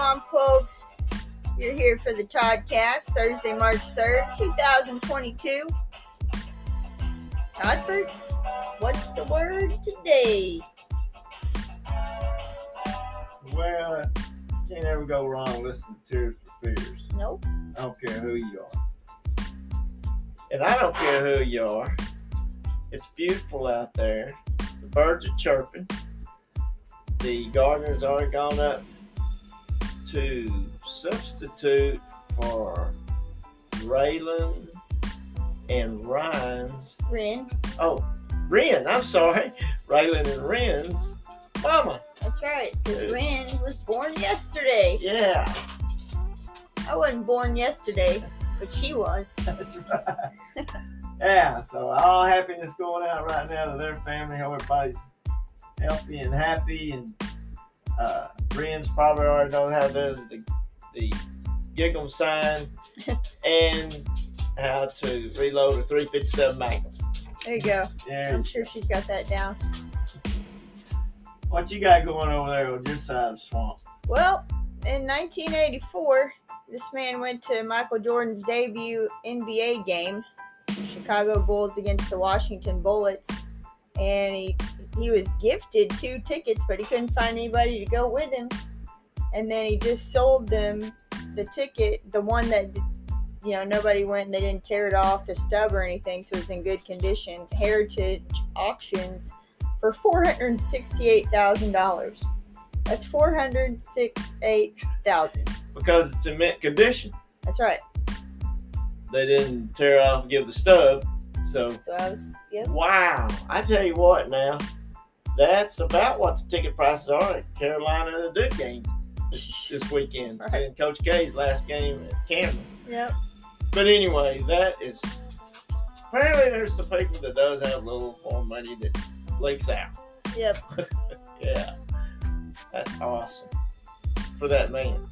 To folks. You're here for the Toddcast, Thursday, March 3rd, 2022. Toddford, what's the word today? Well, can't ever go wrong listening to Tears for Fears. Nope. I don't care who you are. And I don't care who you are. It's beautiful out there. The birds are chirping. The gardener's already gone up to substitute for Raylan and Ryan's. Rin. Oh, Ren, I'm sorry. Raylan and Ren's mama. That's right, because Rin was born yesterday. Yeah, I wasn't born yesterday, but she was. that's right. yeah, so all happiness going out right now to their family. Hope everybody's healthy and happy. And uh, Ren's probably already know how to do the, the giggle sign and how to reload a 357 Magnum. There you go. Yeah. I'm sure she's got that down. What you got going over there on your side of the swamp? Well, in 1984, this man went to Michael Jordan's debut NBA game, Chicago Bulls against the Washington Bullets, and he he was gifted two tickets, but he couldn't find anybody to go with him. And then he just sold them the ticket, the one that you know nobody went and they didn't tear it off the stub or anything, so it was in good condition. Heritage Auctions for four hundred sixty-eight thousand dollars. That's four hundred sixty-eight thousand. Because it's in mint condition. That's right. They didn't tear off and give the stub. So So I was, yep. Wow. I tell you what now, that's about what the ticket prices are at Carolina and the Duke game this, this weekend. Right. Seeing Coach K's last game at Cameron. Yep. But anyway, that is apparently there's some people that does have a little more money that leaks out. Yep. Yeah. That's awesome. For that man.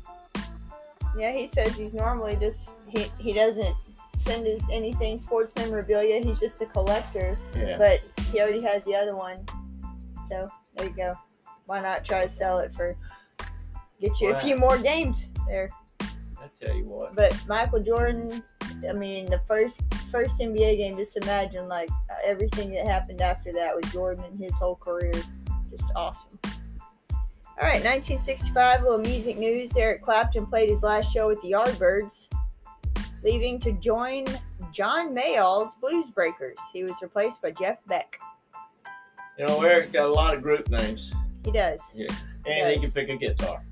Yeah, he says he's normally just he, he doesn't send his anything sports memorabilia. He's just a collector. Yeah. But he already had the other one. So there you go. Why not try to sell it for get you a few more games there. I tell you what. But Michael Jordan, I mean, the first first NBA game. Just imagine like everything that happened after that with Jordan and his whole career, just awesome. All right, 1965, little music news. Eric Clapton played his last show with the Yardbirds, leaving to join John Mayall's Blues Breakers. He was replaced by Jeff Beck. You know, Eric got a lot of group names. He does. Yeah. And he can pick a guitar.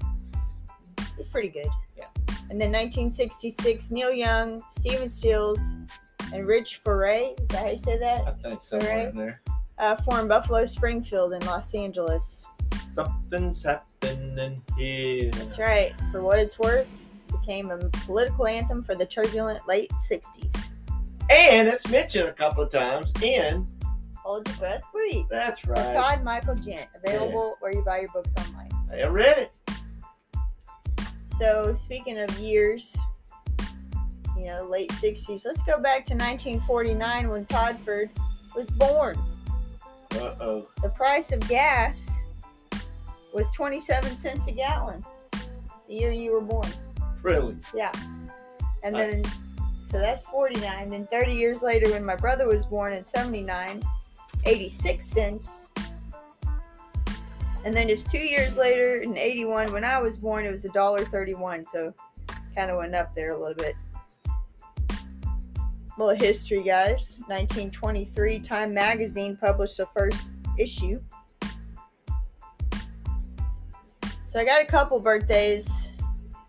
He's pretty good. Yeah. And then 1966, Neil Young, Stephen Stills, and Rich Foray. Is that how you say that? I think so. There. Uh, formed Buffalo Springfield in Los Angeles. Something's happening here. That's right. For what it's worth, became a political anthem for the turbulent late 60s. And it's mentioned a couple of times in Hold your breath, breathe. That's right. Todd Michael Gent, available where you buy your books online. I read it. So, speaking of years, you know, late 60s, let's go back to 1949 when Toddford was born. Uh oh. The price of gas was 27 cents a gallon the year you were born. Really? Yeah. And then, so that's 49. Then 30 years later, when my brother was born in 79, 86 cents. And then just two years later, in 81, when I was born, it was $1.31. So kind of went up there a little bit. little history, guys. 1923, Time Magazine published the first issue. So I got a couple birthdays.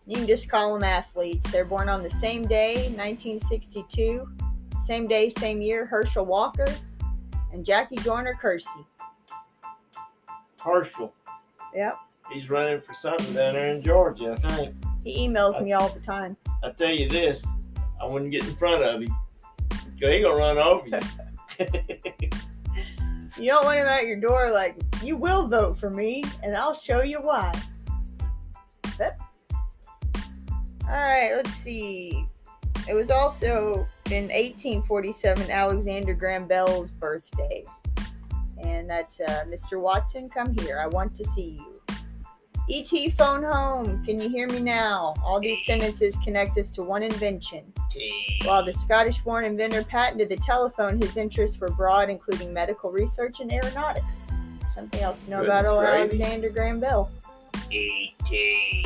You can just call them athletes. They're born on the same day, 1962. Same day, same year, Herschel Walker and Jackie Joyner Kersee. Herschel. Yep. He's running for something down there in Georgia, I think. He emails me all the time. I tell you this, I wouldn't get in front of him. 'Cause He gonna run over you. You don't want him at your door like, you will vote for me, and I'll show you why. Yep. All right, let's see. It was also in 1847 Alexander Graham Bell's birthday. And that's uh, Mr. Watson, come here. I want to see you. ET phone home. Can you hear me now? All these sentences connect us to one invention. While the Scottish born inventor patented the telephone, his interests were broad, including medical research and aeronautics. Something else to know about old gravy. Alexander Graham Bell. E.T.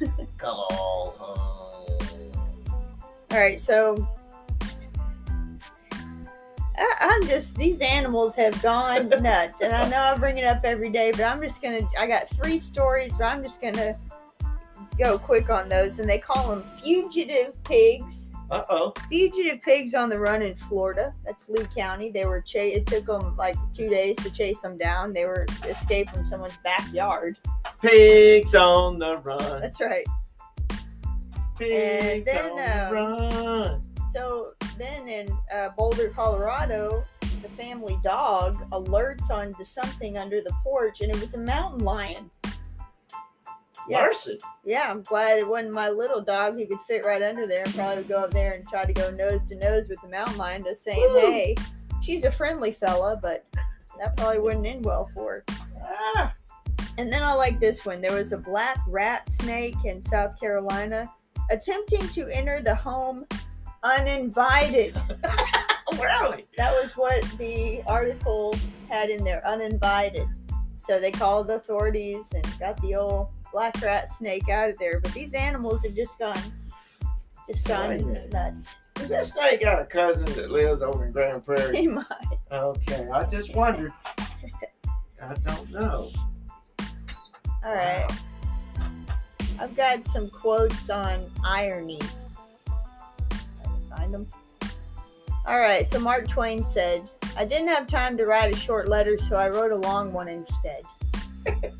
Call home. All right, so I'm just these animals have gone nuts, and I know I bring it up every day, but I'm just gonna. I got three stories, but I'm just gonna go quick on those, and they call them fugitive pigs. Uh oh. Fugitive pigs on the run in Florida. That's Lee County. They were cha- It took them like two days to chase them down. They were escaped from someone's backyard. Pigs on the run. That's right. Pigs then, on uh, the run. So then in uh, Boulder, Colorado, the family dog alerts onto something under the porch, and it was a mountain lion. Yeah, Mercy. yeah. I'm glad it wasn't my little dog who could fit right under there and probably would go up there and try to go nose to nose with the mountain lion, just saying, Woo. "Hey, she's a friendly fella," but that probably wouldn't end well for her. Ah, And then I like this one. There was a black rat snake in South Carolina attempting to enter the home uninvited. really? That was what the article had in there, uninvited. So they called the authorities and got the old black rat snake out of there. But these animals have just gone, just gone nuts. Does that snake got a cousin that lives over in Grand Prairie? They might. Okay, I just wondered. I don't know. All right. I've got some quotes on irony. I can find them. All right. So Mark Twain said, "I didn't have time to write a short letter, so I wrote a long one instead."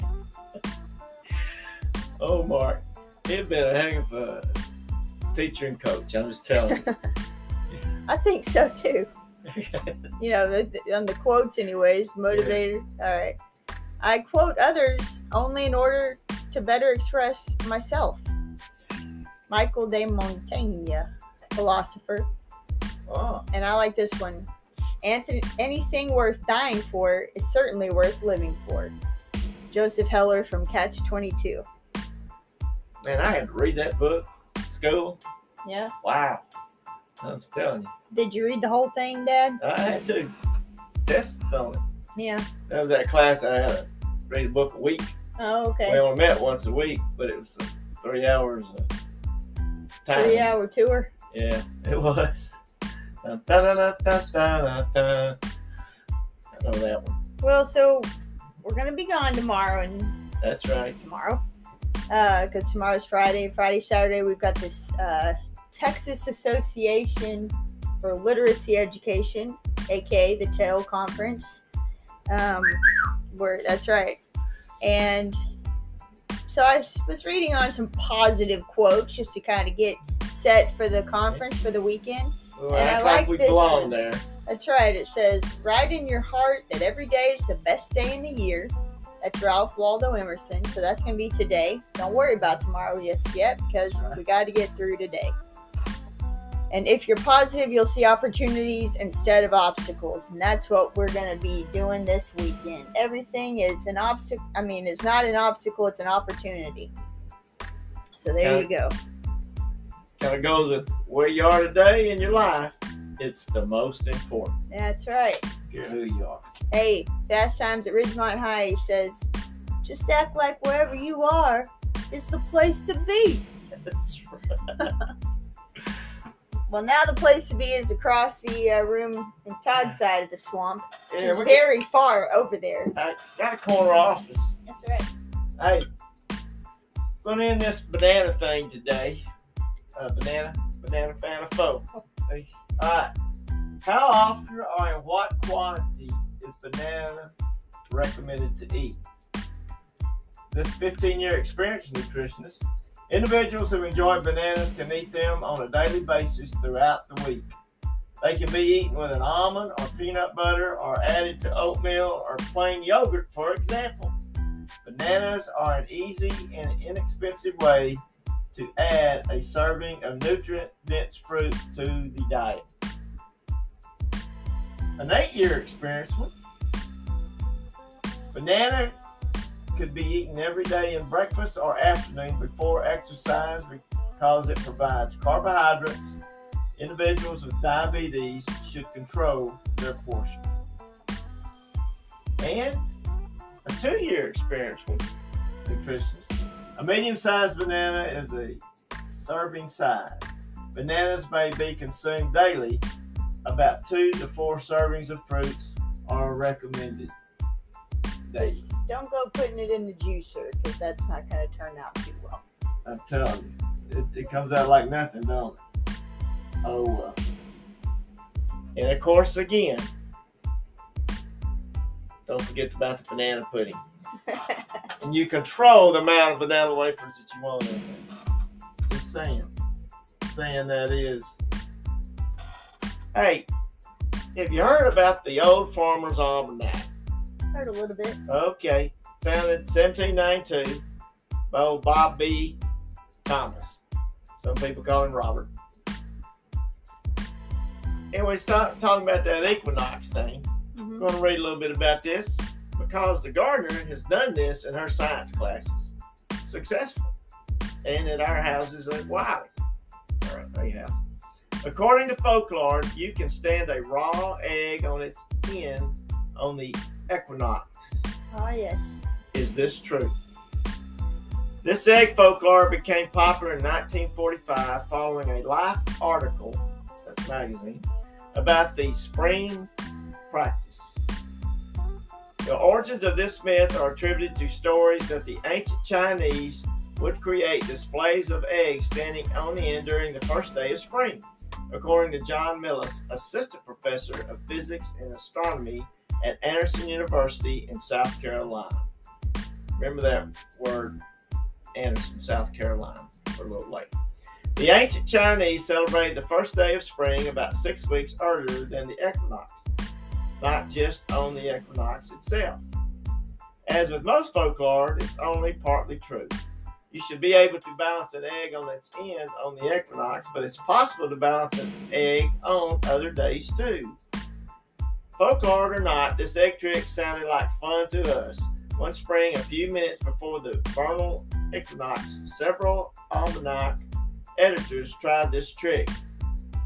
Oh, Mark, he'd been a heck of a teacher and coach. I'm just telling I think so too. you. you know, the, the- on the quotes, anyways, motivator. All right. I quote others only in order to better express myself. Michael de Montaigne, philosopher. oh, And I like this one. Anthony, anything worth dying for is certainly worth living for. Joseph Heller from Catch 22. man, I had to read that book at school. Yeah. Wow. I was telling you. Did you read the whole thing, Dad? I had to test on it. Yeah. That was that class I had to read a book a week. Oh, okay. We only met once a week, but it was three hours of time. Three hour tour. Yeah, it was. I know that one. Well, so we're going to be gone tomorrow and That's right. tomorrow because tomorrow's Friday. Friday, Saturday, we've got this uh, Texas Association for Literacy Education, aka the TALE Conference. Um, where that's right, and so I was reading on some positive quotes just to kind of get set for the conference for the weekend. Well, And I act like this one. there. That's right. It says, "Write in your heart that every day is the best day in the year." That's Ralph Waldo Emerson. So that's gonna be today. Don't worry about tomorrow just yet because we got to get through today. And if you're positive, you'll see opportunities instead of obstacles, and that's what we're gonna be doing this weekend. Everything is an obstacle. I mean, it's not an obstacle; it's an opportunity. So there you go. Kind of goes with where you are today in your life. It's the most important. That's right. You're who you are. Hey, Fast Times at Ridgemont High says, just act like wherever you are is the place to be. That's right. Well, now the place to be is across the uh, room in Todd's side of the swamp. Yeah, it's very far over there. I got a corner office. That's right. Hey, gonna end this banana thing today. Uh, banana, banana fan of foe. Alright. How often or in what quantity is banana recommended to eat? This 15 year experienced nutritionist, individuals who enjoy bananas can eat them on a daily basis throughout the week. They can be eaten with an almond or peanut butter or added to oatmeal or plain yogurt, for example. Bananas are an easy and inexpensive way to add a serving of nutrient dense fruit to the diet. An eight year experiment. Banana could be eaten every day in breakfast or afternoon before exercise because it provides carbohydrates. Individuals with diabetes should control their portion. And a two year experience with nutritionists. A medium sized banana is a serving size. Bananas may be consumed daily. About two to four servings of fruits are recommended. daily. Just don't go putting it in the juicer because that's not going to turn out too well. I'm telling you, it, it comes out like nothing, don't it? Oh well. And of course, again, don't forget about the banana pudding. And you control the amount of banana wafers that you want in there. Just saying. Saying that is. Hey, have you heard about the Old Farmer's Almanac? Heard a little bit. Okay, founded in 1792 by old Bob B. Thomas. Some people call him Robert. Anyway, start talking about that equinox thing. I'm Mhm. going to read a little bit about this because the gardener has done this in her science classes successfully and at our houses at Wiley. All right, there you have. According to folklore, you can stand a raw egg on its end on the equinox. Oh, yes. Is this true? This egg folklore became popular in 1945 following a Life article, that's a magazine, about the spring practice. The origins of this myth are attributed to stories that the ancient Chinese would create displays of eggs standing on end during the first day of spring, according to John Millis, assistant professor of physics and astronomy at Anderson University in South Carolina. Remember that word, Anderson, South Carolina, for a little late. The ancient Chinese celebrated the first day of spring about six weeks earlier than the equinox, not just on the equinox itself. As with most folklore, it's only partly true. You should be able to balance an egg on its end on the equinox, but it's possible to balance an egg on other days too. Folk Folklore or not, this egg trick sounded like fun to us. One spring, a few minutes before the vernal equinox, several almanac editors tried this trick.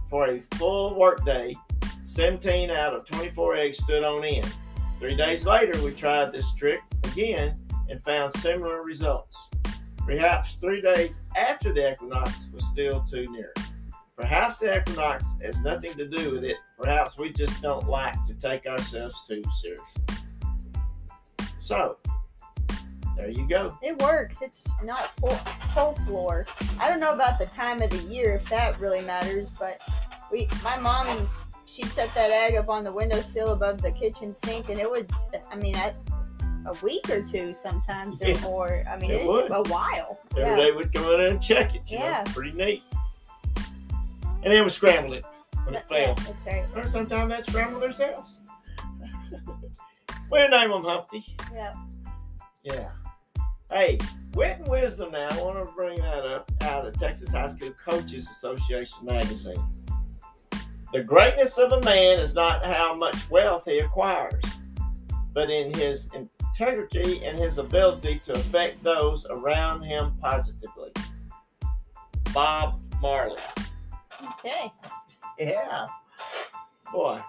For a full workday, 17 out of 24 eggs stood on end. Three days later, we tried this trick again and found similar results. Perhaps three days after the equinox was still too near. Perhaps the equinox has nothing to do with it. Perhaps we just don't like to take ourselves too seriously. So, there you go. It works. It's not fol- folklore. I don't know about the time of the year if that really matters, but we, my mom, she'd set that egg up on the windowsill above the kitchen sink, and it was, I mean, I, a week or two sometimes or Yeah, more. I mean, it it, would. a while. Every Yeah. day we'd come in there and check it. Yeah. know, pretty neat. And then we scramble it when it But, yeah, that's right. Or sometimes they scramble themselves. we'll name them Humpty. Yeah. Yeah. Hey, wit and wisdom now. I want to bring that up out of the Texas High School Coaches Association magazine. The greatness of a man is not how much wealth he acquires, but in his integrity and his ability to affect those around him positively. Bob Marley. Okay. Yeah. Boy.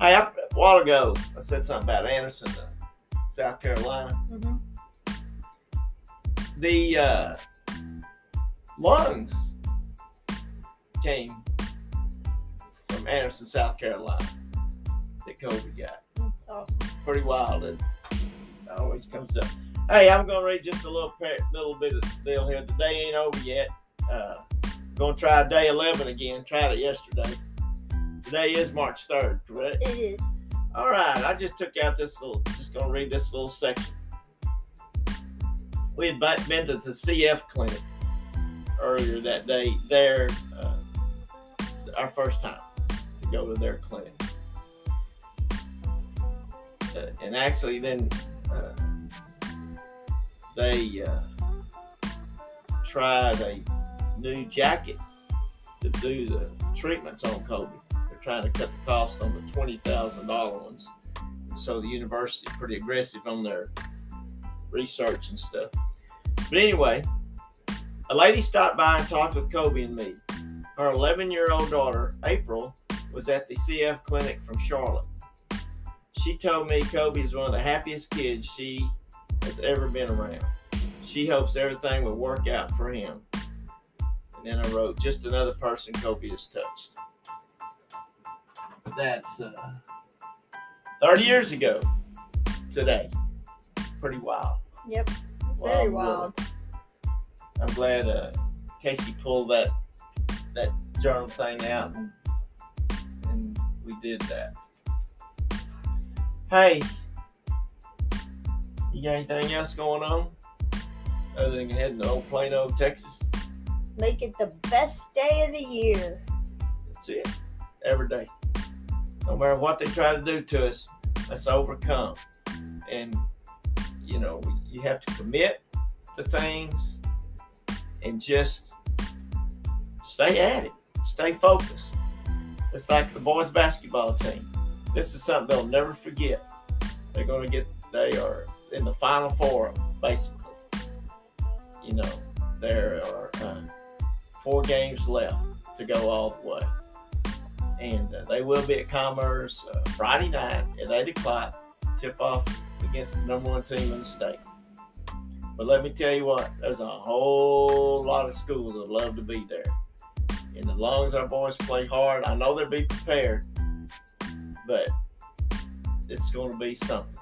Hey, I, a while ago, I said something about Anderson, uh, South Carolina. Mm-hmm. The uh, lungs came from Anderson, South Carolina. That Kobe got. That's awesome. Pretty wild. It always comes up. Hey, I'm going to read just a little little bit of deal here. The day ain't over yet. Uh, going to try day 11 again. Tried it yesterday. Today is March 3rd, correct? It is. All right, I just took out this little, just gonna read this little section. We had been to the CF clinic earlier that day, there, uh, our first time to go to their clinic. Uh, and actually, then uh, they uh, tried a new jacket to do the treatments on Kobe. They're trying to cut the cost on the twenty thousand dollar ones so the university pretty aggressive on their research and stuff. But anyway, a lady stopped by and talked with Kobe and me. Her 11 year old daughter, April, was at the CF clinic from Charlotte. She told me Kobe is one of the happiest kids she has ever been around. She hopes everything will work out for him. And then I wrote, just another person Kobe has touched. That's uh, 30 years ago today. Pretty wild. Yep. It's very wild. I'm glad uh, Casey pulled that that journal thing out and, and we did that. Hey, you got anything else going on other than heading to old Plano, Texas? Make it the best day of the year. That's it. Every day. No matter what they try to do to us, let's overcome. And, you know, you have to commit to things and just stay at it. Stay focused. It's like the boys basketball team this is something they'll never forget. They're going to get, they are in the final four, basically. You know, there are uh, four games left to go all the way. And uh, they will be at Commerce uh, Friday night at 8 o'clock, tip off against the number one team in the state. But let me tell you what, there's a whole lot of schools that love to be there. And as long as our boys play hard, I know they'll be prepared but it's going to be something.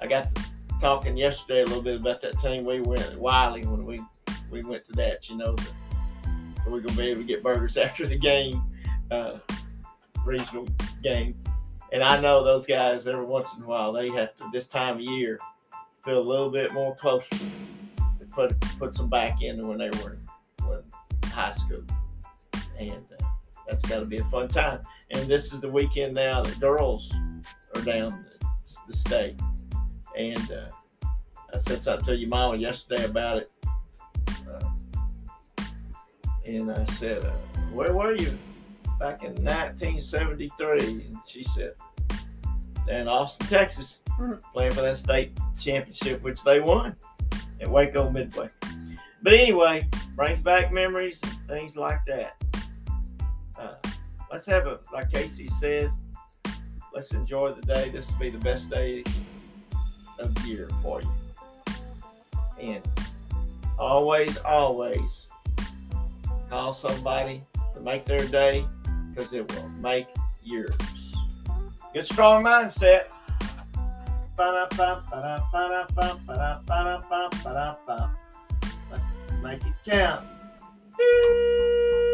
I got to talking yesterday a little bit about that team we went Wiley when we we went to that. You know, we're going to be able to get burgers after the game, uh, regional game. And I know those guys every once in a while they have to this time of year feel a little bit more closer put put some back in when they were in high school, and uh, that's got to be a fun time and this is the weekend now that girls are down the, the state. And uh, I said something to your mama yesterday about it. Uh, and I said, uh, Where were you back in 1973? And she said, in Austin, Texas, mm-hmm. playing for that state championship, which they won at Waco Midway. But anyway, brings back memories things like that. Uh, let's have a like Casey says. Let's enjoy the day. This will be the best day of year for you. And always, always call somebody to make their day because it will make yours. Good strong mindset. Let's make it count. Beep.